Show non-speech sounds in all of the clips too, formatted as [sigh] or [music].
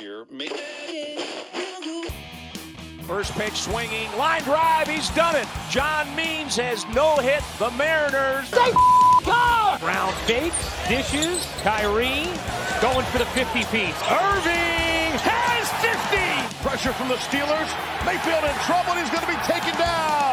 year. First pitch swinging, line drive, he's done it. John Means has no hit the Mariners. They go! Brown fakes, dishes, Kyrie going for the 50 piece. Irving has 50! Pressure from the Steelers. Mayfield in trouble, he's going to be taken down.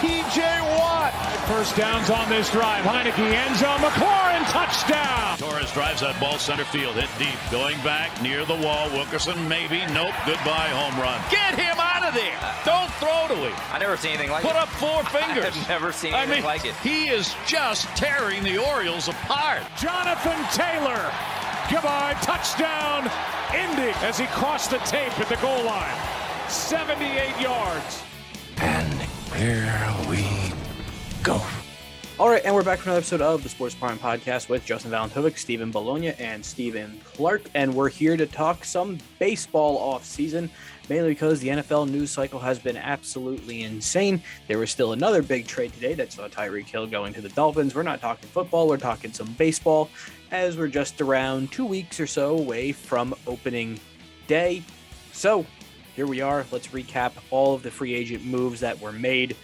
Who else but TJ Watt? First downs on this drive. Heinicke ends zone. McLaurin touchdown. Torres drives that ball center field, hit deep, going back near the wall. Wilkerson maybe, nope. Goodbye, home run. Get him out of there. Don't throw to him. I never seen anything like Put it. Put up four [laughs] fingers. I've never seen I anything mean, like it. he is just tearing the Orioles apart. Jonathan Taylor. Goodbye. Touchdown. Indy as he crossed the tape at the goal line. 78 yards. Here we go. All right, and we're back for another episode of the Sports Prime Podcast with Justin Valentovic, Stephen Bologna, and Stephen Clark. And we're here to talk some baseball off season, mainly because the NFL news cycle has been absolutely insane. There was still another big trade today that saw Tyreek Hill going to the Dolphins. We're not talking football, we're talking some baseball, as we're just around two weeks or so away from opening day. So here we are. Let's recap all of the free agent moves that were made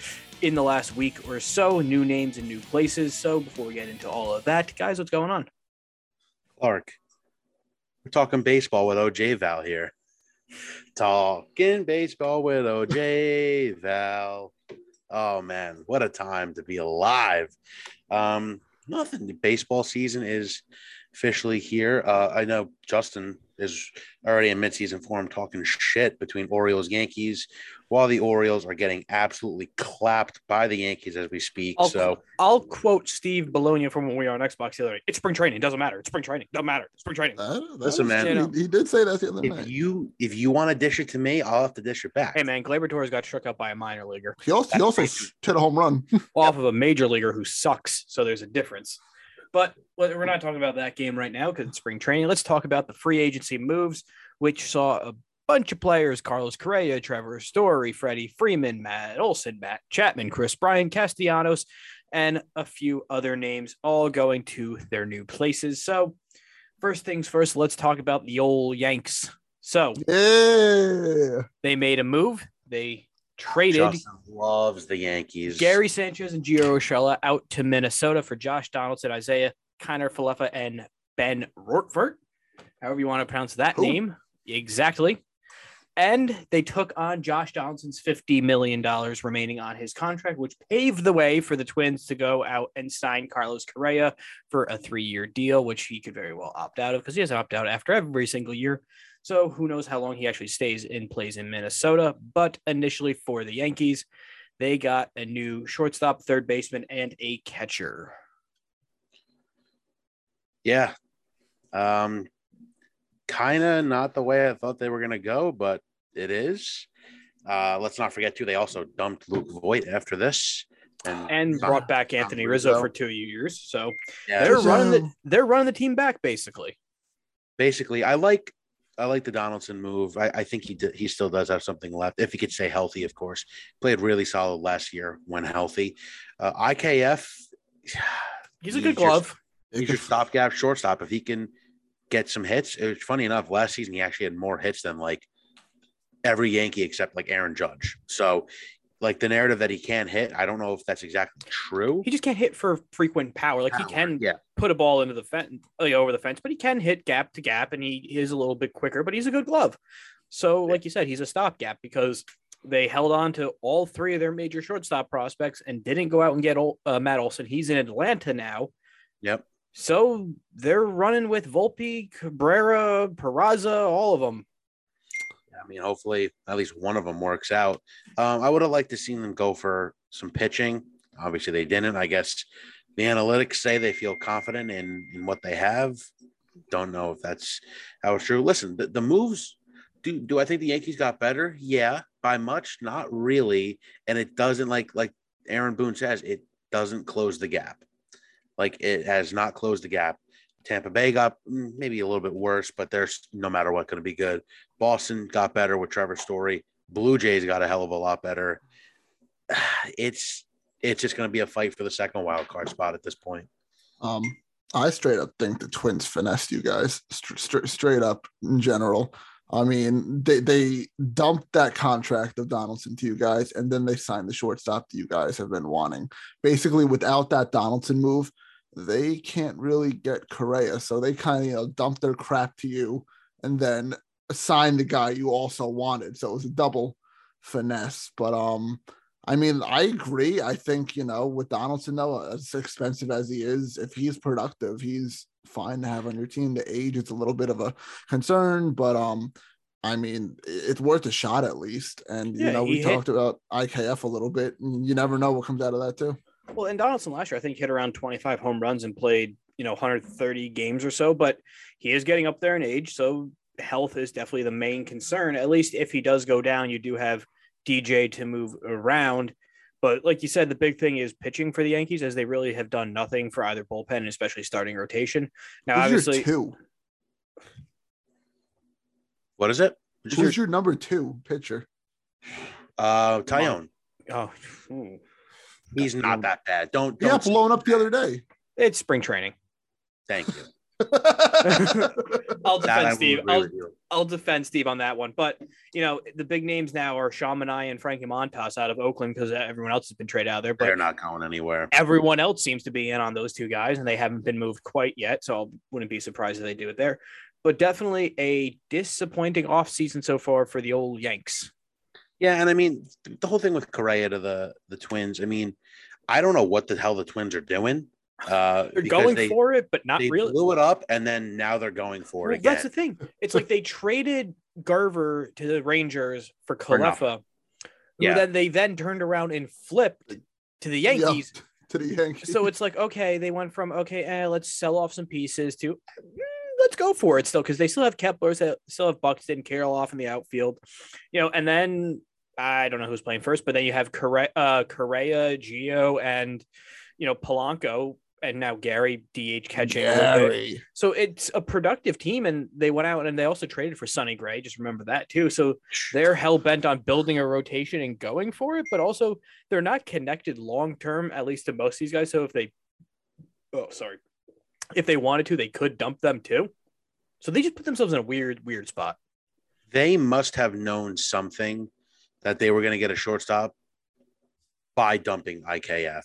in the last week or so, new names and new places. So before we get into all of that, guys, what's going on? Clark. We're talking baseball with OJ Val here. Talking baseball with OJ Val. Oh man, what a time to be alive. Um, nothing. The baseball season is officially here. Uh, I know Justin is already in midseason form talking shit between Orioles Yankees while the Orioles are getting absolutely clapped by the Yankees as we speak. I'll, so I'll quote Steve Bologna from when we were on Xbox the other day. It's spring training. Doesn't matter. It's spring training. Doesn't matter. It's spring training. I don't- Listen, man. You know. he, he did say that the other if night. you if you want to dish it to me, I'll have to dish it back. Hey man, Gleyber Torres got struck out by a minor leaguer He also, he also crazy. hit a home run. [laughs] off of a major leaguer who sucks. So there's a difference. But well, we're not talking about that game right now because it's spring training. Let's talk about the free agency moves, which saw a bunch of players Carlos Correa, Trevor Story, Freddie Freeman, Matt Olson, Matt Chapman, Kris Bryant, Castellanos, and a few other names all going to their new places. So, first things first, let's talk about the old Yanks. So, Yeah. they made a move. They traded Justin loves the Yankees. Gary Sanchez and Gio Urshela out to Minnesota for Josh Donaldson, Isiah Kiner Falefa, and Ben Rortvedt. However you want to pronounce that name. Exactly. And they took on Josh Donaldson's $50 million remaining on his contract, which paved the way for the Twins to go out and sign Carlos Correa for a three year deal, which he could very well opt out of because he has to opt out after every single year. So who knows how long he actually stays in plays in Minnesota. But initially for the Yankees, they got a new shortstop, third baseman, and a catcher. Yeah. Um, kind of not the way I thought they were going to go, but it is. Uh, let's not forget too. They also dumped Luke Voit after this, and, And brought back Anthony Rizzo Rizzo. for two years. So yeah, they're Rizzo. running the they're running the team back basically. basically, I like I like the Donaldson move. I, I think he did, he still does have something left if he could stay healthy. Of course, played really solid last year when healthy. Uh, IKF, [sighs] He's a good your- glove. He's your stopgap shortstop. If he can get some hits, it's funny enough. Last season, he actually had more hits than like every Yankee except like Aaron Judge. So, like the narrative that he can't hit, I don't know if that's exactly true. He just can't hit for frequent power. Like he can yeah. put a ball into the fence, like over the fence, but he can hit gap to gap, and he is a little bit quicker. But he's a good glove. So, like you said, he's a stopgap because they held on to all three of their major shortstop prospects and didn't go out and get uh, Matt Olson. He's in Atlanta now. Yep. So they're running with Volpe, Cabrera, Peraza, all of them. I mean, hopefully at least one of them works out. Um, I would have liked to seen them go for some pitching. Obviously, they didn't. I guess the analytics say they feel confident in, in what they have. Don't know if that's how it's true. Listen, the, the moves. Do do I think the Yankees got better? Yeah, by much, not really. And it doesn't like like Aaron Boone says, it doesn't close the gap. Like it has not closed the gap. Tampa Bay got mm, maybe a little bit worse, but they're no matter what going to be good. Boston got better with Trevor Story. Blue Jays got a hell of a lot better. [sighs] It's it's just going to be a fight for the second wild card spot at this point. Um, I straight up think the Twins finessed you guys st- st- straight up in general. I mean, they they dumped that contract of Donaldson to you guys, and then they signed the shortstop that you guys have been wanting. Basically, without that Donaldson move, they can't really get Correa, so they kind of you know dump their crap to you, and then assign the guy you also wanted. So it was a double finesse. But um, I mean, I agree. I think you know with Donaldson though, as expensive as he is, if he's productive, he's fine to have on your team. The age is a little bit of a concern, but um, I mean, it's worth a shot at least. And Yeah, you know, we hit- talked about IKF a little bit, and you never know what comes out of that too. Well, and Donaldson last year, I think hit around 25 home runs and played, you know, 130 games or so, but he is getting up there in age. So health is definitely the main concern. At least if he does go down, you do have DJ to move around. But like you said, the big thing is pitching for the Yankees, as they really have done nothing for either bullpen, and especially starting rotation. Now, Who's your obviously, two? What is it? Who's your number two pitcher? Uh, Taillon. oh, hmm. He's not that bad. Don't. He got don't blown up the other day. it's spring training. Thank you. [laughs] [laughs] I'll defend Steve. I'll. I'll defend Steve on that one. But you know, the big names now are Sean Manaea and Frankie Montas out of Oakland because everyone else has been traded out of there. But They're not going anywhere. everyone else seems to be in on those two guys, and they haven't been moved quite yet. So I wouldn't be surprised if they do it there. But definitely a disappointing offseason so far for the old Yanks. Yeah, and I mean the whole thing with Correa to the the Twins. I mean, I don't know what the hell the Twins are doing. [sighs] Uh, They're going they, for it, but not they really. blew it up, and then now they're going for Well, it again. that's the thing. It's like they traded Garver to the Rangers for For. Falefa, who Yeah. then they then turned around and flipped to the Yeah, Yankees. [laughs] to the Yankees. so it's like okay they went from okay eh, let's sell off some pieces to mm, let's go for it still because they still have Kepler, they still have Buxton, and Kirilloff in the outfield, you know, and then I don't know who's playing first, but then you have Correa, uh, Correa, Gio, and you know Polanco, and now Gary DH catching. Gary. So it's a productive team, and they went out and they also traded for Sonny Gray. Just remember that too. So they're hell bent on building a rotation and going for it, but also they're not connected long term, at least to most of these guys. So if they, oh sorry, if they wanted to, they could dump them too. So they just put themselves in a weird, weird spot. they must have known something that they were going to get a shortstop by dumping IKF.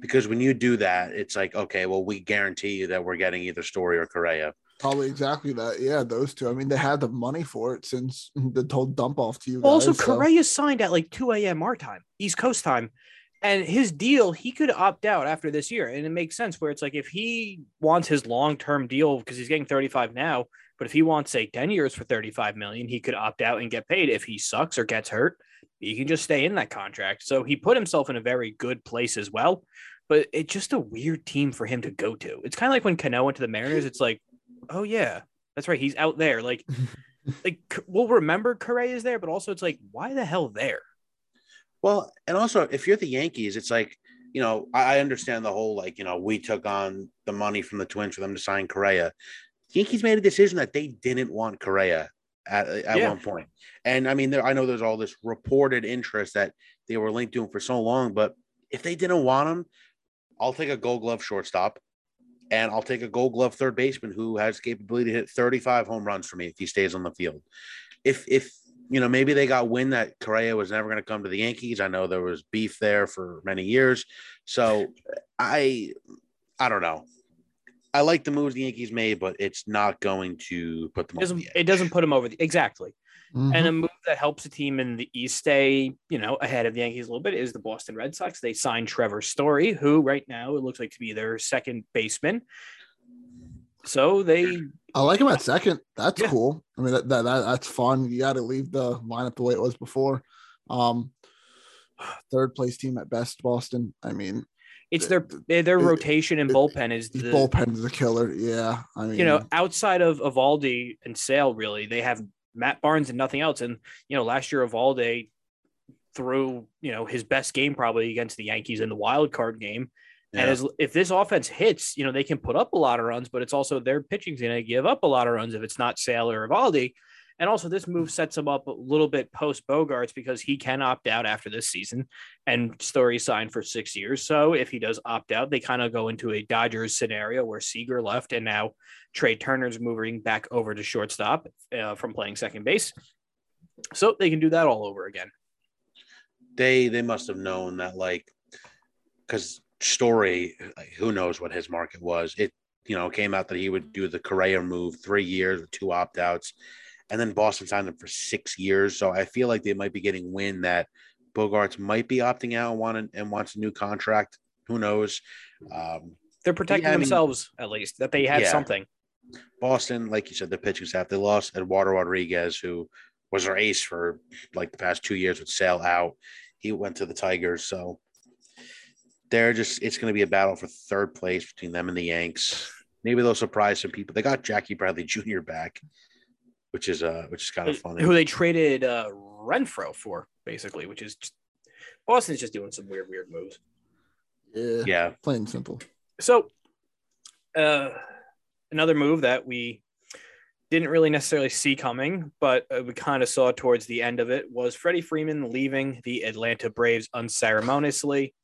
Because when you do that, it's like, okay, well, we guarantee you that we're getting either Story or Correa. Probably exactly that. Yeah, those two. I mean, they had the money for it since [laughs] the told dump off to you. Also, guys, so- Correa signed at like 2 a.m. our time, East Coast time. And his deal, he could opt out after this year. And it makes sense where it's like if he wants his long-term deal because he's getting 35 now, but if he wants, say, 10 years for 35 million, he could opt out and get paid. If he sucks or gets hurt, he can just stay in that contract. So he put himself in a very good place as well. But it's just a weird team for him to go to. It's kind of like when Cano went to the Mariners. It's like, oh yeah, that's right. He's out there. Like, [laughs] like we'll remember Correa is there, but also it's like, why the hell there? Well, and also if you're the Yankees, it's like, you know, I I understand the whole like, you know, we took on the money from the Twins for them to sign Correa. Yankees made a decision that they didn't want Correa at, at Yeah. one point. And I mean, there, I know there's all this reported interest that they were linked to him for so long, but if they didn't want him, I'll take a gold glove shortstop and I'll take a gold glove third baseman who has capability to hit 35 home runs for me if he stays on the field. If, if, you know, maybe they got wind that Correa was never going to come to the Yankees. I know there was beef there for many years. So I, I don't know. I like the moves the Yankees made, but it's not going to put them It doesn't, the it doesn't put him over the exactly. Mhm. And a move that helps a team in the East stay, you know, ahead of the Yankees a little bit is the Boston Red Sox. They signed Trevor Story, who right now it looks like to be their second baseman. So they I like him at second. That's Yeah. cool. I mean, that, that, that that's fun. You got to leave the lineup the way it was before. Um, [sighs] third place team at best, Boston. I mean, it's their their, rotation and bullpen is the bullpen is the killer. Yeah, I mean, you know, outside of Eovaldi and Sale, really, they have Matt Barnes and nothing else. And you know, last year Eovaldi threw you know his best game probably against the Yankees in the wild card game. And as if this offense hits, you know, they can put up a lot of runs, but it's also their pitching's going to give up a lot of runs if it's not Sale or Eovaldi. And also, this move sets him up a little bit post Bogaerts because he can opt out after this season and Story signed for six years. So if he does opt out, they kind of go into a Dodgers scenario where Seager left and now Trea Turner's moving back over to shortstop uh, from playing second base. So they can do that all over again. They they must have known that like because Story, who knows what his market was. It you know came out that he would do the Correa move, three years with two opt outs, and then Boston signed him for six years. So I feel like they might be getting wind that Bogaerts might be opting out and, want and wants a new contract. Who knows? Um, They're protecting yeah, I mean- themselves at least that they had Yeah. something. Boston, like you said, the pitching staff, they lost Eduardo Rodriguez, who was their ace for like the past two years would Sale out. He went to the Tigers. So they're just, it's going to be a battle for third place between them and the Yanks. Maybe they'll surprise some people. They got Jackie Bradley [laughs] Jr. back, which is uh which is kind of funny. Who they traded uh, Renfroe for, basically, which is just, Boston's just doing some weird, weird moves. Yeah, yeah. plain and simple. So, uh, another move that we didn't really necessarily see coming, but uh, we kind of saw towards the end of it was Freddie Freeman leaving the Atlanta Braves unceremoniously.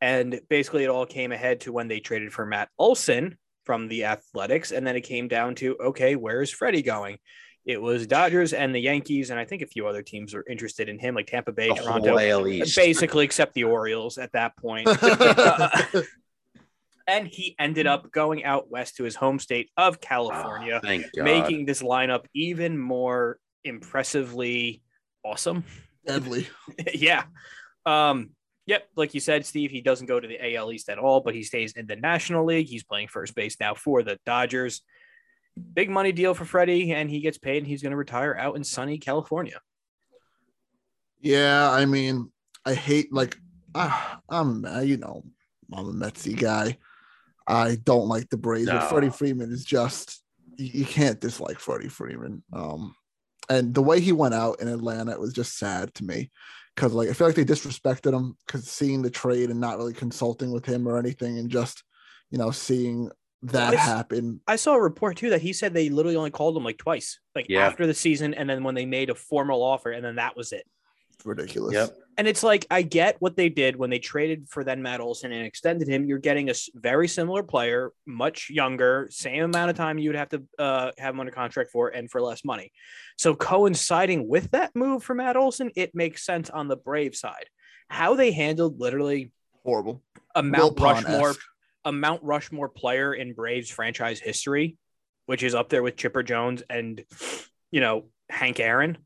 And basically, it all came ahead to when they traded for Matt Olson from the Athletics. And then it came down to okay, where's Freddie going? It was Dodgers and the Yankees, and I think a few other teams were interested in him, like Tampa Bay, The Toronto, basically, except the Orioles at that point. [laughs] [laughs] and he ended up going out west to his home state of California, Oh, making this lineup even more impressively awesome. Deadly. [laughs] yeah. Um, yep, like you said, Steve, he doesn't go to the AL East at all, but he stays in the National League. He's playing first base now for the Dodgers. Big money deal for Freddie, and he gets paid, and he's going to retire out in sunny California. Yeah, I mean, I hate like ah, I'm uh, you know I'm a Metsy guy. I don't like the Braves, No. but Freddie Freeman is just you, you can't dislike Freddie Freeman. Um, and the way he went out in Atlanta it was just sad to me because like I feel like they disrespected him because seeing the trade and not really consulting with him or anything, and just you know seeing that I s- happened. I saw a report too that he said they literally only called him like twice, like Yeah. after the season, and then when they made a formal offer, and then that was it. Ridiculous. Yep. And it's like I get what they did when they traded for then Matt Olson and extended him. You're getting a very similar player, much younger, same amount of time you would have to uh, have him under contract for, and for less money. So coinciding with that move for Matt Olson, it makes sense on the Brave side. How they handled literally Horrible. a Mount Wilpon-esque. Rushmore, a Mount Rushmore player in Braves franchise history, which is up there with Chipper Jones and you know Hank Aaron.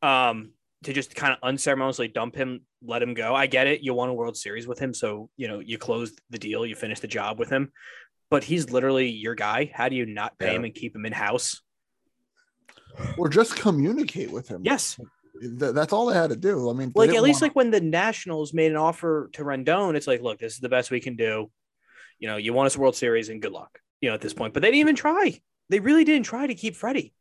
Um, to just kind of unceremoniously dump him, let him go. I get it. You won a World Series with him, so you know you closed the deal, you finished the job with him. But he's literally your guy. How do you not pay Yeah. him and keep him in house? Or just communicate with him. Yes, that's all they had to do. I mean, like at least wanna- like when the Nationals made an offer to Rendon, it's like, look, this is the best we can do. You know, you won us a World Series and good luck. You know, at this point, but they didn't even try. They really didn't try to keep Freddie.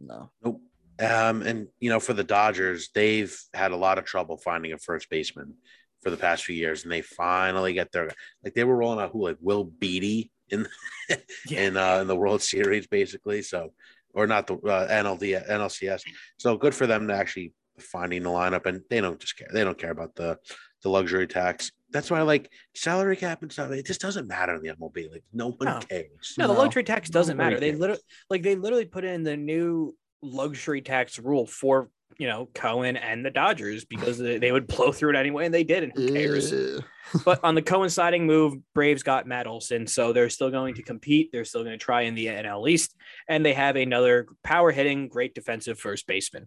no. Nope. Um, and you know, for the Dodgers, they've had a lot of trouble finding a first baseman for the past few years, and they finally get their like they were rolling out who like Will Beatty in [laughs] Yeah. in uh, in the World Series, basically. So, or not the uh, NLD NLCS. So good for them to actually finding the lineup, and they don't just care. They don't care about the the luxury tax. That's why, like salary cap and stuff, it just doesn't matter in the MLB. Like no one No. cares. No, the No. luxury tax doesn't Nobody matter. They literally like they literally put in the new luxury tax rule for you know Cohen and the Dodgers because they, they would blow through it anyway, and they did. And who cares? Yeah. but on the coinciding move, Braves got Matt Olson, so they're still going to compete. They're still going to try in the NL East, and they have another power hitting, great defensive first baseman.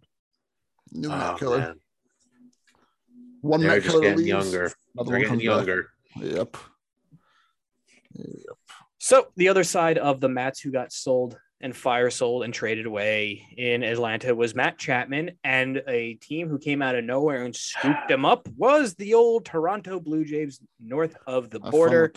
New Oh, Met killer. man. One They're just getting leaves, younger. Another They're getting comes back. younger. Yep. So the other side of the Mats who got sold and fire sold and traded away in Atlanta was Matt Chapman, and a team who came out of nowhere and scooped him up was the old Toronto Blue Jays north of the border.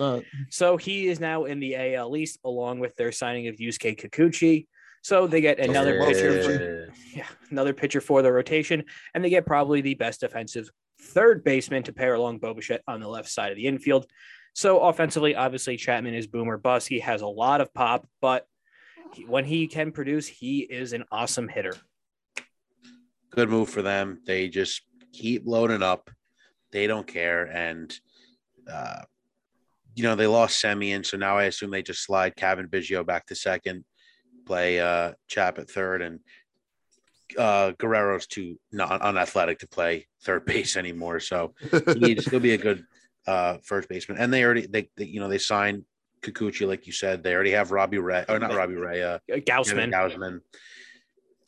So he is now in the AL East along with their signing of Yusuke Kikuchi. So they get another Yeah. pitcher, for, [laughs] yeah, another pitcher for the rotation, and they get probably the best defensive third baseman to pair along Bo Bichette on the left side of the infield. So offensively, obviously Chapman is boomer bust. He has a lot of pop, but he- when he can produce, he is an awesome hitter. good move for them. They just keep loading up. They don't care, and uh, you know they lost Semien, so now I assume they just slide Cavan Biggio back to second, play uh, Chap at third, and uh, Guerrero's too not unathletic to play third [laughs] base anymore. So [laughs] he needs, he'll be a good uh, first baseman. And they already they, they you know they signed Kikuchi, like you said. They already have Robbie Ray, or not Robbie Ray, uh, Gausman, Gausman.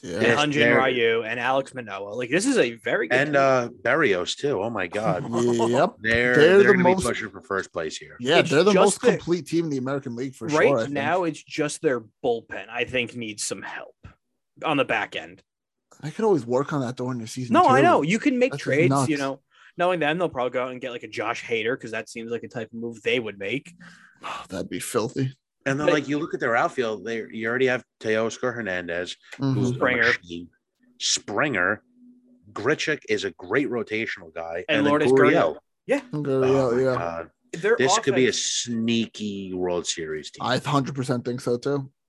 Yeah. and Yes, Hyunjin Ryu, and Alek Manoah. Like this is a very good and team. uh Berrios too. Oh my god. [laughs] Yep. They're They're they're, the gonna most- be pushing for first place here. Yeah, It's they're the most the- complete team in the American League for right sure. I think. now, it's just their bullpen. I think needs some help on the back end. I could always work on that during the season. No, I know you can make That's trades. You know, knowing them, they'll probably go out and get like a Josh Hader because that seems like a type of move they would make. Oh, [sighs] That'd be filthy. And then But- like you look at their outfield, they you already have Teoscar Hernandez, Mhm. who's Springer. Springer, Grichuk is a great rotational guy, And and, then Lourdes Gurriel. Gurriel. Gurriel, Oh my yeah. God. Their This could be a sneaky World Series team. I 100% think so too. [sighs]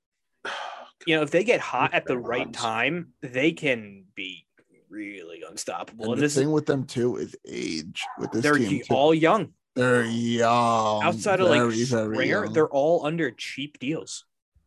[sighs] you know, if they get hot at the right runs. time, they can be really unstoppable. And And the this thing with them too is age with this they're team. too. all young. they're young. Outside of like very, very Springer, young. they're all under cheap deals,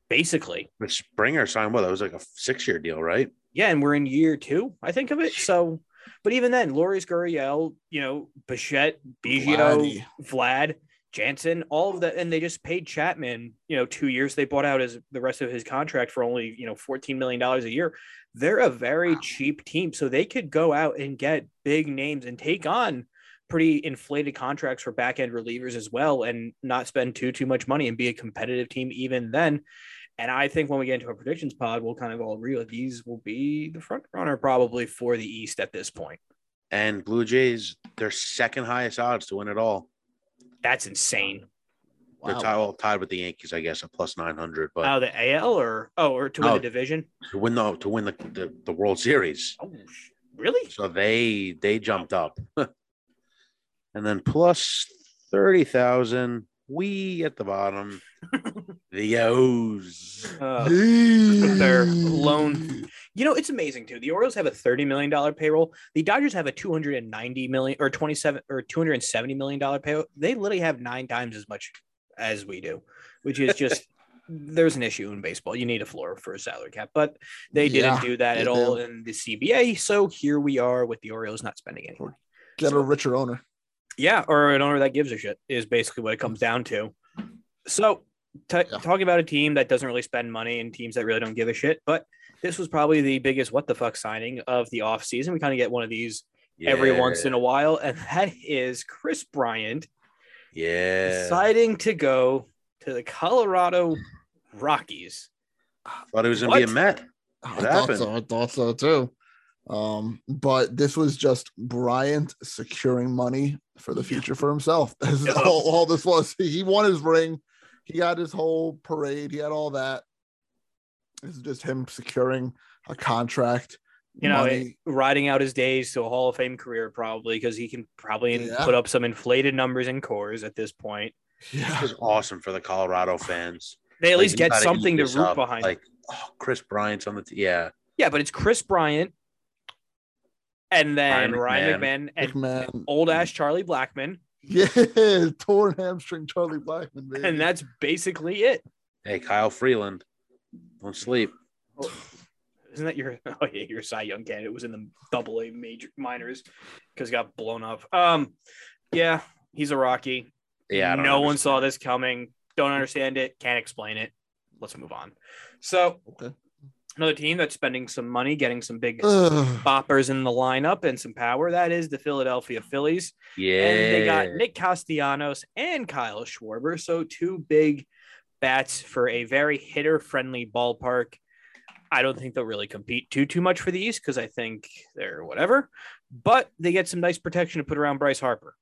basically. But Springer signed what? That was like a six-year deal, right? Yeah, and we're in year two, I think of it. So, but even then, Lourdes Gurriel, you know, Bichette, Biggio, Vladdy. Vlad, Jansen, all of that, and they just paid Chapman, you know, two years. They bought out his the rest of his contract for only you know fourteen million dollars a year. They're a very cheap team, so they could go out and get big names and take on pretty inflated contracts for back end relievers as well, and not spend too too much money and be a competitive team even then. And I think when we get into a predictions pod, we'll kind of all agree that these will be the front runner probably for the East at this point. And Blue Jays, their second highest odds to win it all. That's insane. They're Wow. tied, well, tied with the Yankees, I guess, at plus nine hundred. But Oh, the AL or oh, or to win No. the division. to win the to win the, the, the World Series, Oh, really? so they they jumped up, [laughs] and then plus thirty thousand. We at the bottom, [laughs] the O's. Uh, their [laughs] loan. You know, it's amazing too. The Orioles have a thirty million dollar payroll. The Dodgers have a two hundred and ninety million or twenty seven or two hundred and seventy million dollar payroll. They literally have nine times as much as we do, which is just. [laughs] There's an issue in baseball. You need a floor for a salary cap, but they didn't Yeah, do that at all in the CBA. So here we are with the Orioles not spending any money. Get a richer owner. Yeah, or an owner that gives a shit is basically what it comes down to. So, t- Yeah. talking about a team that doesn't really spend money and teams that really don't give a shit, but this was probably the biggest what the fuck signing of the offseason. We kind of get one of these every once in a while, and [laughs] that is Kris Bryant yeah. deciding to go to the Colorado Rockies. Thought it was gonna be a What? Met. I What thought happened? so. I thought so too. Um, but this was just Bryant securing money for the future for himself. [laughs] That's Yeah. all, all this was. He won his ring. He got his whole parade. He had all that. This is just him securing a contract. You know, money. riding out his days to a Hall of Fame career probably because he can probably Yeah. put up some inflated numbers in Coors at this point. yeah. This was awesome for the Colorado fans. They at Like, least get something to root up. behind. Like, oh, Kris Bryant's on the t- yeah. Yeah, but it's Kris Bryant and then Ryan Ryan McMahon. McMahon and Man, old ass Charlie Blackmon. yeah, [laughs] torn hamstring Charlie Blackmon, baby. And that's basically it. Hey, Kyle Freeland, don't sleep. Isn't that your [laughs] oh yeah, your Cy Young candidate was in the double A major minors because got blown up. Um yeah, he's a Rocky. Yeah, I don't no one saw this coming. Don't understand it. Can't explain it. Let's move on. So okay. another team that's spending some money, getting some big Ugh. [sighs] boppers in the lineup and some power. That is the Philadelphia Phillies. Yeah, And they got Nick Castellanos and Kyle Schwarber. So two big bats for a very hitter friendly ballpark. I don't think they'll really compete too too much for the East because I think they're whatever. But they get some nice protection to put around Bryce Harper.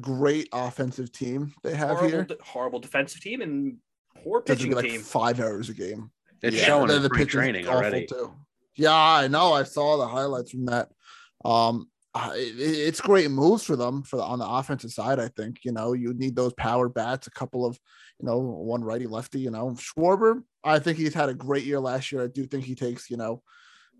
Great offensive team they have Horrible, here. horrible defensive team and poor pitching like team. five hours a game. It's Yeah, showing then the spring pitch is training awful, already. Too. Yeah, I know. I saw the highlights from that. Um, uh, it- it's great moves for them for the on the offensive side. I think you know you need those power bats, a couple of you know one righty lefty. You know Schwarber. I think he's had a great year last year. I do think he takes you know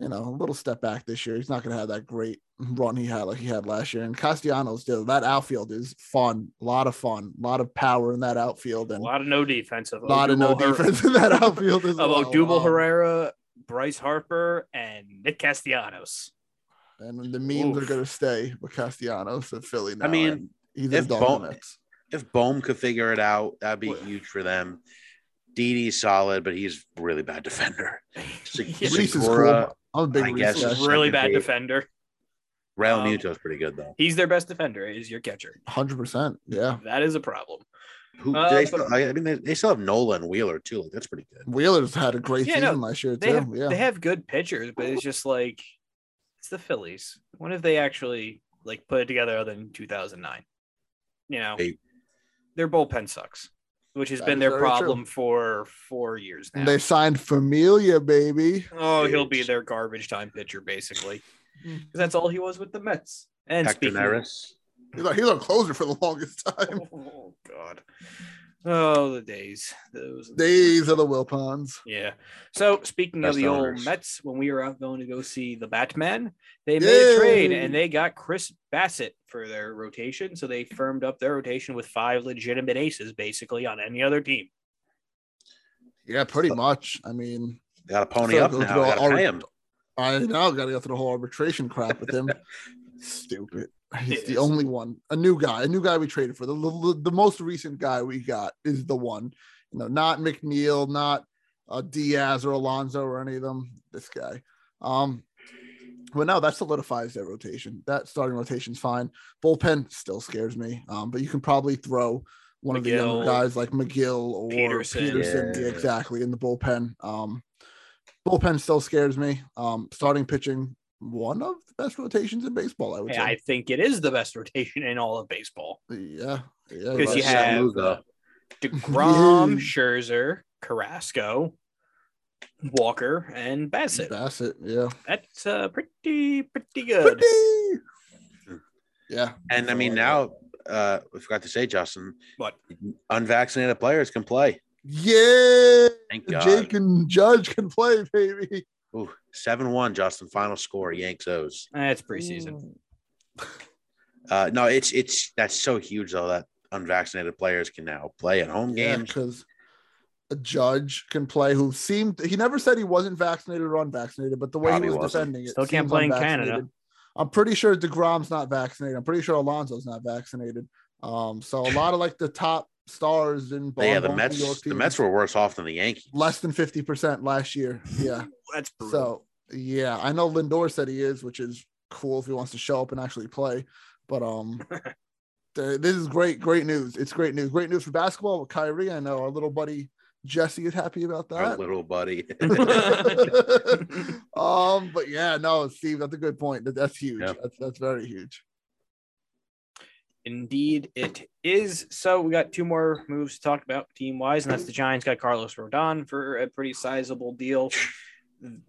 you know, a little step back this year. He's not going to have that great run he had like he had last year. And Castellanos, dude, that outfield is fun, a lot of fun, a lot of power in that outfield, and A lot of no defense. Of a lot of no Her- defense in that [laughs] outfield as of well. Odubel Um, Herrera, Bryce Harper, and Nick Castellanos. And the memes are going to stay with Castellanos at Philly now. I mean, he's if a dog Bo- in the mix. If Bohm could figure it out, that'd be huge for them. Didi's solid, but he's really bad defender. Se- [laughs] Yeah. Rhys is cool. I'm a big I guess guy. really bad base. defender. Real Um, Muto's pretty good though. He's their best defender. Is your catcher. Hundred percent. Yeah. That is a problem. Who uh, they still, I I mean, they, they still have Nola and Wheeler too. Like that's pretty good. Wheeler's had a great Yeah, no, season last year They too. have yeah. they have good pitchers, but it's just like it's the Phillies. When have they actually like put it together other than 2009? You know, They- their bullpen sucks, which has been their very true. problem for four years now. And they signed Familia, baby. oh, he'll be their garbage time pitcher basically. Mm. [laughs] 'Cause that's all he was with the Mets. And Hector speaking of- Neris. He's like he's our closer for the longest time. [laughs] oh God, oh the days, those Days of the Wilpons. Yeah. So speaking of Best the old. Mets, when we were out going to go see the Batman, they made a trade and they got Chris Bassitt for their rotation. So they firmed up their rotation with five legitimate aces, basically on any other team. Yeah, pretty much. I mean, They got a pony So up go now. Gotta pay him. I now got to go through the whole arbitration crap with him. [laughs] Stupid. He's It the is. only one. A new guy. A new guy we traded for. The, the the most recent guy we got is the one. You know, not McNeil, not uh, Diaz or Alonso or any of them. This guy. Um, but no, that solidifies their rotation. That starting rotation's fine. Bullpen still scares me. Um, but you can probably throw one of the younger Megill, guys like Megill or Peterson. Peterson, Yeah. exactly in the bullpen. Um, bullpen still scares me. Um, starting pitching, one of the best rotations in baseball, I would And I think it is the best [laughs] rotation in all of baseball. yeah, yeah. Because you Well, have Saluga. DeGrom, [laughs] Scherzer, Carrasco, Walker, and Bassitt. Bassitt, yeah. That's uh, pretty, pretty good. Pretty. Yeah, And I mean, now uh, we forgot to say, Justin, What? unvaccinated players can play. yeah. Thank God. Jake and Judge can play, baby. Ooh, 7 1, Justin. Final score, Yanks O's. That's preseason. [laughs] Uh, no, it's it's that's so huge though that unvaccinated players can now play at home Yeah, games. because a judge can play who seemed he never said he wasn't vaccinated or unvaccinated, but the way Probably he was wasn't. defending it Still can't play in. Canada. I'm pretty sure DeGrom's not vaccinated. I'm pretty sure Alonso's not vaccinated. Um, so a lot of like the top stars in But yeah, the both New Mets York the Mets were worse off than the Yankees. less than 50% last year. [laughs] Yeah. That's brutal. So yeah, I know Lindor said he is, which is cool if he wants to show up and actually play. But um, [laughs] th- this is great, great news. It's great news. Great news for basketball with Kyrie. I know our little buddy Jesse is happy about Our that. little buddy. [laughs] um, but yeah, no, Steve, that's a good point. That- That's huge. Yeah. That's that's very huge. Indeed, it is. So we got two more moves to talk about team wise, and that's the Giants got Carlos Rodon for a pretty sizable deal.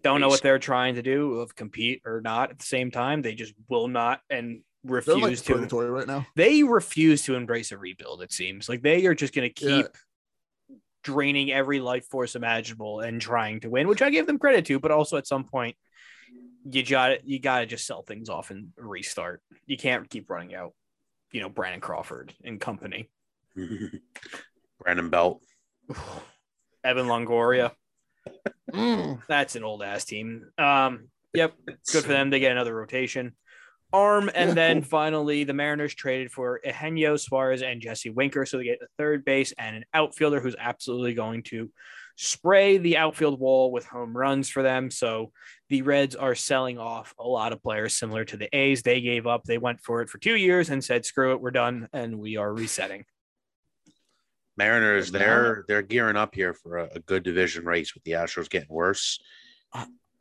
Don't know what they're trying to do of compete or not at the same time. They just will not and They're like refuse to. purgatory right now. They refuse to embrace a rebuild. It seems like they are just going to Yeah. keep draining every life force imaginable and trying to win, which I give them credit to. But also at some point, you got you got to just sell things off and restart. You can't keep running out. You know, Brandon Crawford and company. [laughs] Brandon Belt. [sighs] Evan Longoria. [laughs] Mm. That's an old ass team. Um, yep, good for them. They get another rotation. Arm, and then finally the Mariners traded for Eugenio Suarez and Jesse Winker, so they get a third base and an outfielder who's absolutely going to spray the outfield wall with home runs for them. So the Reds are selling off a lot of players similar to the A's. They gave up, they went for it for two years and said, screw it, we're done, and we are resetting. Mariners, they're they're gearing up here for a, a good division race with the Astros getting worse.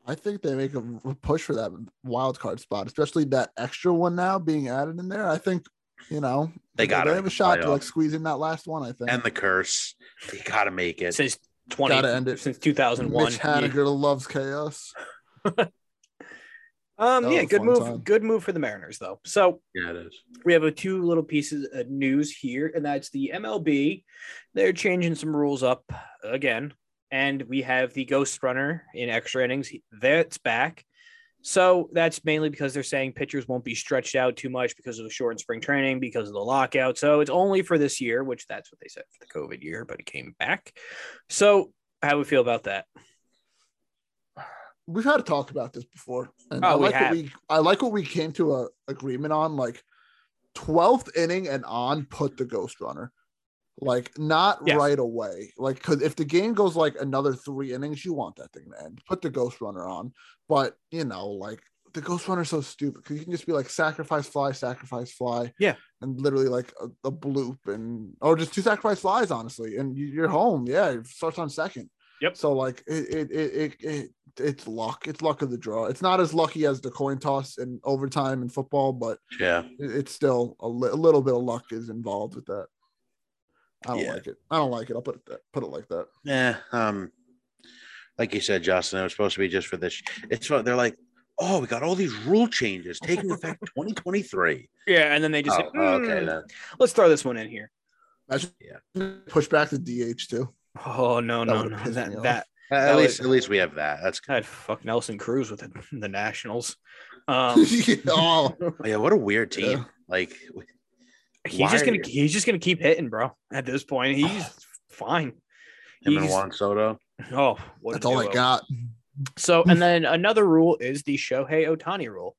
I think they make a push for that wild card spot, especially that extra one now being added in there. I think you know they got to have a shot to like squeeze in that last one. I think and the curse they got to make it. since. 20 Gotta end it. since 2001. Mitch Haniger loves chaos. [laughs] Um, yeah, good move. Time. Good move for the Mariners, though. So yeah, it is. We have a two little pieces of news here, and that's the MLB. They're changing some rules up again, and we have the ghost runner in extra innings. That's back. So that's mainly because they're saying pitchers won't be stretched out too much because of the short spring training, because of the lockout. So it's only for this year, which that's what they said for the COVID year, but it came back. So how do we feel about that? We've had to talk about this before. And Oh, I we like have. what we I like what we came to a agreement on. Like 12th inning and on, put the ghost runner. Like not Yes. right away. Like because if the game goes like another three innings, you want that thing to end. Put the ghost runner on. But you know, like the ghost runner's so stupid because you can just be like sacrifice fly, sacrifice fly. Yeah. And literally like a, a bloop and or just two sacrifice flies, honestly. And you, you're home. Yeah, it starts on second. Yep. So like it it, it it it it's luck. It's luck of the draw. It's not as lucky as the coin toss in overtime in football, but Yeah. it- it's still a, li- a little bit of luck is involved with that. I don't Yeah. like it. I don't like it. I'll put it that, put it like that. Yeah. Um, like you said, Justin, it was supposed to be just for this. It's what they're like. Oh, we got all these rule changes taking effect [laughs] 2023. Yeah, and then they just Oh, say, okay "Hmm, then. let's throw this one in here. Yeah. Push back the DH too. Oh no, no, no. pissed me That off. that At That least, was- at least we have that. That's I had fuck Nelson Cruz with the, [laughs] the Nationals. [laughs] Um, oh, oh, yeah. What a weird team. Yeah. Like, he's Why just gonna you- he's just gonna keep hitting, bro. At this point, he's [sighs] fine. him and He's- Juan Soto. oh, what that's all I got. So, [laughs] and then another rule is the Shohei Ohtani rule.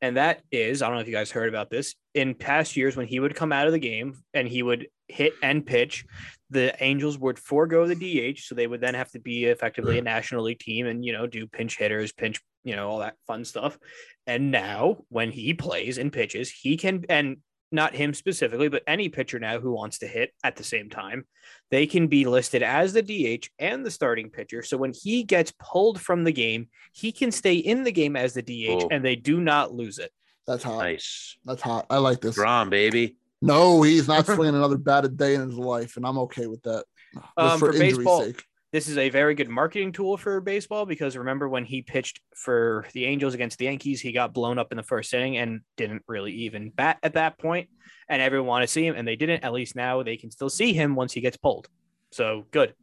And that is, I don't know if you guys heard about this. In past years, when he would come out of the game and he would hit and pitch, the Angels would forego the DH. So they would then have to be effectively a National League team and, you know, do pinch hitters, pinch, you know, all that fun stuff. And now, when he plays and pitches, he can, and not him specifically, but any pitcher now who wants to hit at the same time, they can be listed as the DH and the starting pitcher. So when he gets pulled from the game, he can stay in the game as the DH Cool. and they do not lose it. That's hot. Nice. That's hot. I like this. Grom, baby. No, he's not [laughs] swinging another batted day in his life, and I'm okay with that. Just Um, for injury's baseball- sake. This is a very good marketing tool for baseball because remember when he pitched for the Angels against the Yankees, he got blown up in the first inning and didn't really even bat at that point, and everyone wanted to see him, and they didn't. At least now they can still see him once he gets pulled. So good.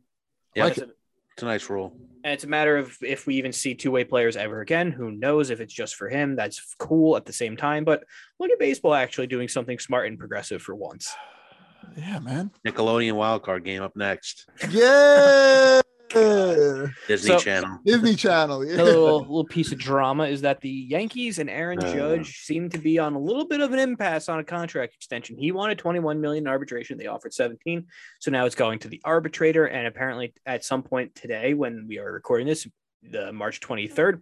Yeah, Like That's a- It's a nice rule. And it's a matter of if we even see two way players ever again. Who knows if it's just for him? That's cool at the same time. But look at baseball actually doing something smart and progressive for once. Yeah, man. Nickelodeon wildcard game up next. Yeah. Disney So- Channel. Disney Channel. Yeah. Another little, little piece of drama is that the Yankees and Aaron Uh. Judge seem to be on a little bit of an impasse on a contract extension. He wanted 21 million in arbitration. They offered 17. So now it's going to the arbitrator. And apparently at some point today, when we are recording this, the March 23rd,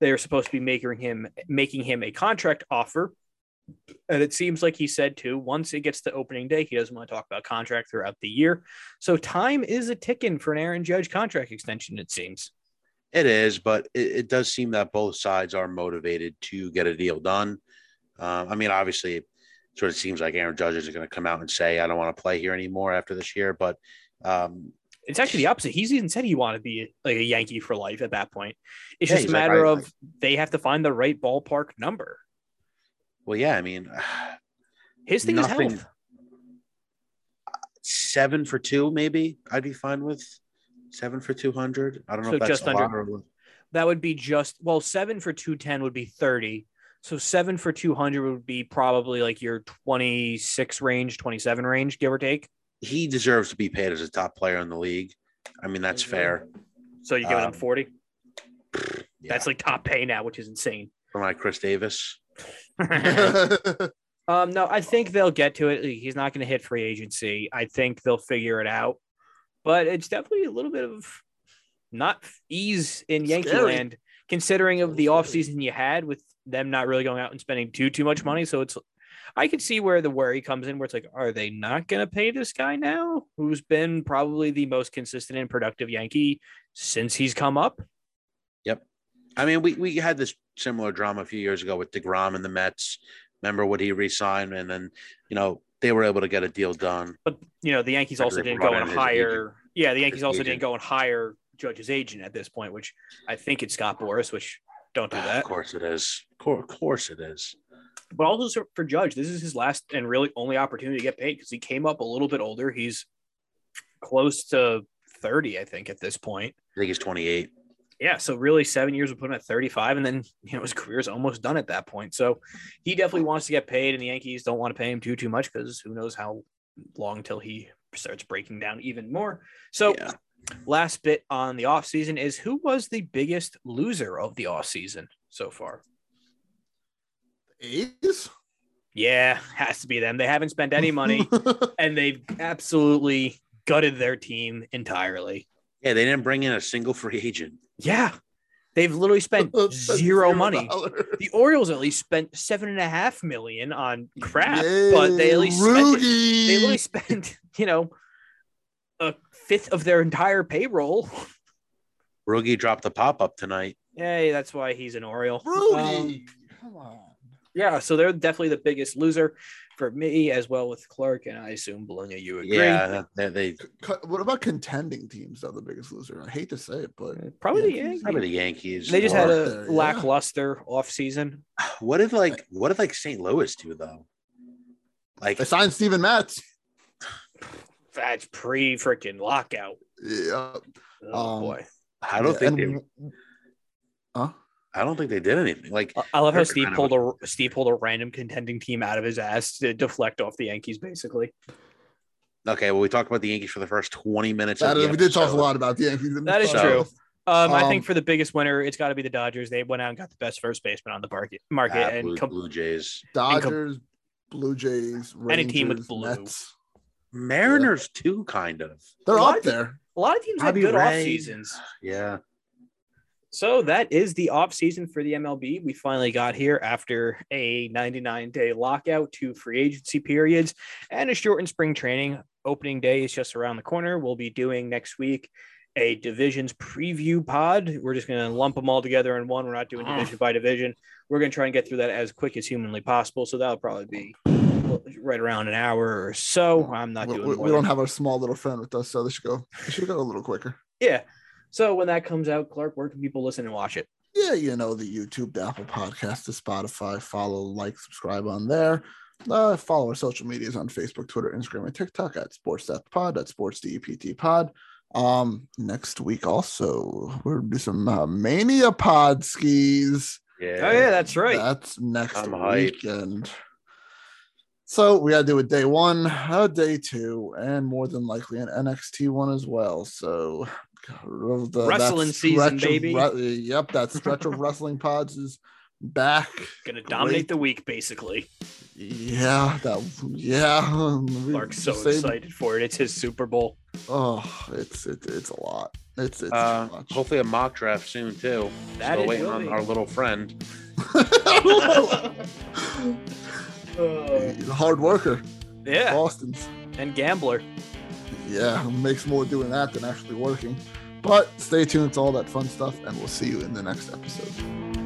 they are supposed to be making him making him a contract offer. And it seems like he said too, once it gets to opening day, he doesn't want to talk about contract throughout the year. So time is a ticking for an Aaron Judge contract extension, it seems. It is, but it, it does seem that both sides are motivated to get a deal done. Um, I mean, obviously, it sort of seems like Aaron Judge is going to come out and say, "I don't want to play here anymore after this year." But um, It's actually the opposite. He's even said he wanted to be like a Yankee for life at that point. It's Yeah, just a he's like, matter I- of they have to find the right ballpark number. Well, yeah, I mean, [sighs] His thing Nothing- is health. seven for two, maybe I'd be fine with seven for two hundred. I don't know So if that's just under- or That would be just well, seven for two ten would be thirty. So seven for two hundred would be probably like your twenty six range, twenty seven range, give or take. he deserves to be paid as a top player in the league. I mean, that's fair. So you're giving him Um, forty? Yeah, That's like top pay now, which is insane. for my Chris Davis. [laughs] [laughs] Um, no, I think they'll get to it. He's not going to hit free agency. I think they'll figure it out, but it's definitely a little bit of not ease in Yankee Scary. land, considering of the Scary. offseason you had with them not really going out and spending too too much money. So it's, I could see where the worry comes in, where it's like, are they not going to pay this guy now, who's been probably the most consistent and productive Yankee since he's come up? I mean, we, we had this similar drama a few years ago with DeGrom and the Mets. Remember what he re-signed, and then you know they were able to get a deal done. But you know, the Yankees also didn't go and hire. Yeah, the Yankees also agent. didn't go and hire Judge's agent at this point, which I think it's Scott Boras. Which don't do ah, that. of course it is. Of course it is. But also for- for Judge, this is his last and really only opportunity to get paid because he came up a little bit older. He's close to thirty, I think, at this point. I think he's 28. Yeah, so really seven years would put him at 35, and then you know his career is almost done at that point. So he definitely wants to get paid, and the Yankees don't want to pay him too too much because who knows how long till he starts breaking down even more. So Yeah. last bit on the offseason is who was the biggest loser of the offseason so far? A's. Yeah, has to be them. They haven't spent any money [laughs] and they've absolutely gutted their team entirely. Yeah, they didn't bring in a single free agent. Yeah. They've literally spent [laughs] zero money. dollars. The Orioles at least spent seven and a half million on crap, but they at least spent they literally spent, [laughs] you know, a fifth of their entire payroll. Rougie dropped the pop up tonight. Hey, that's why he's an Oriole. Rudy. Um, Come on. yeah, so they're definitely the biggest loser for me as well with Clark, and I assume Bologna, you agree? Yeah, they, they What about contending teams? Though the biggest loser. I hate to say it, but Probably the Yankees. Yankees. probably the Yankees. They just had a there, yeah. lackluster offseason. [sighs] what did like what did like St. Louis do though? Like they signed Steven Matz. [sighs] That's pre freaking lockout. Yeah. Oh Um, boy. I don't Yeah, think and- they Huh? I don't think they did anything. Like I- I love how Steve pulled of a Steve pulled a random contending team out of his ass to deflect off the Yankees, basically. okay, well we talked about the Yankees for the first 20 minutes That of is, the we did talk a lot about the Yankees. in That this is So- true. podcast. Um, I Um, think for the biggest winner, it's got to be the Dodgers. They went out and got the best first baseman on the market. Market Ah, and Blue, com- Blue Jays. Dodgers, Blue Jays, Rangers, Any team with blue. Mets. Mariners too, kind of. They're A up of there. a lot of teams had Bobby good off seasons. Yeah. So that is the off season for the MLB. We finally got here after a 99 day lockout, two free agency periods, and a shortened spring training. Opening day is just around the corner. We'll be doing next week a divisions preview pod. We're just going to lump them all together in one. We're not doing Ah. division by division. We're going to try and get through that as quick as humanly possible. So that'll probably be right around an hour or so. I'm not We, doing we- we don't have our small little friend with us, so this should go. This should go a little quicker. Yeah. So when that comes out, Clark, where can people listen and watch it? Yeah, you know the YouTube, the Apple Podcast, the Spotify. Follow, like, subscribe on there. Uh, follow our social medias on Facebook, Twitter, Instagram, and TikTok at Sports Depth Pod, at Sports DEPT Pod. Um, next week also we're gonna do some uh, Mania Pod skis. Yeah. Oh, yeah, that's right. That's next I'm hyped. weekend. So we gotta do a day one, a day two, and more than likely an NXT one as well. So God, the- Wrestling season, stretch of baby. re- yep, that stretch of wrestling pods is back. Going to dominate the week, basically. Yeah, that yeah. we Clark's so just say- excited for it. It's his Super Bowl. Oh, it's it, it's a lot. It's it's Uh, too much. hopefully a mock draft soon too. That Still it waiting will on our little friend. [laughs] [laughs] He's a hard worker. Yeah, Boston's. and gambler. Yeah, [laughs] makes more doing that than actually working. But stay tuned to all that fun stuff, and we'll see you in the next episode.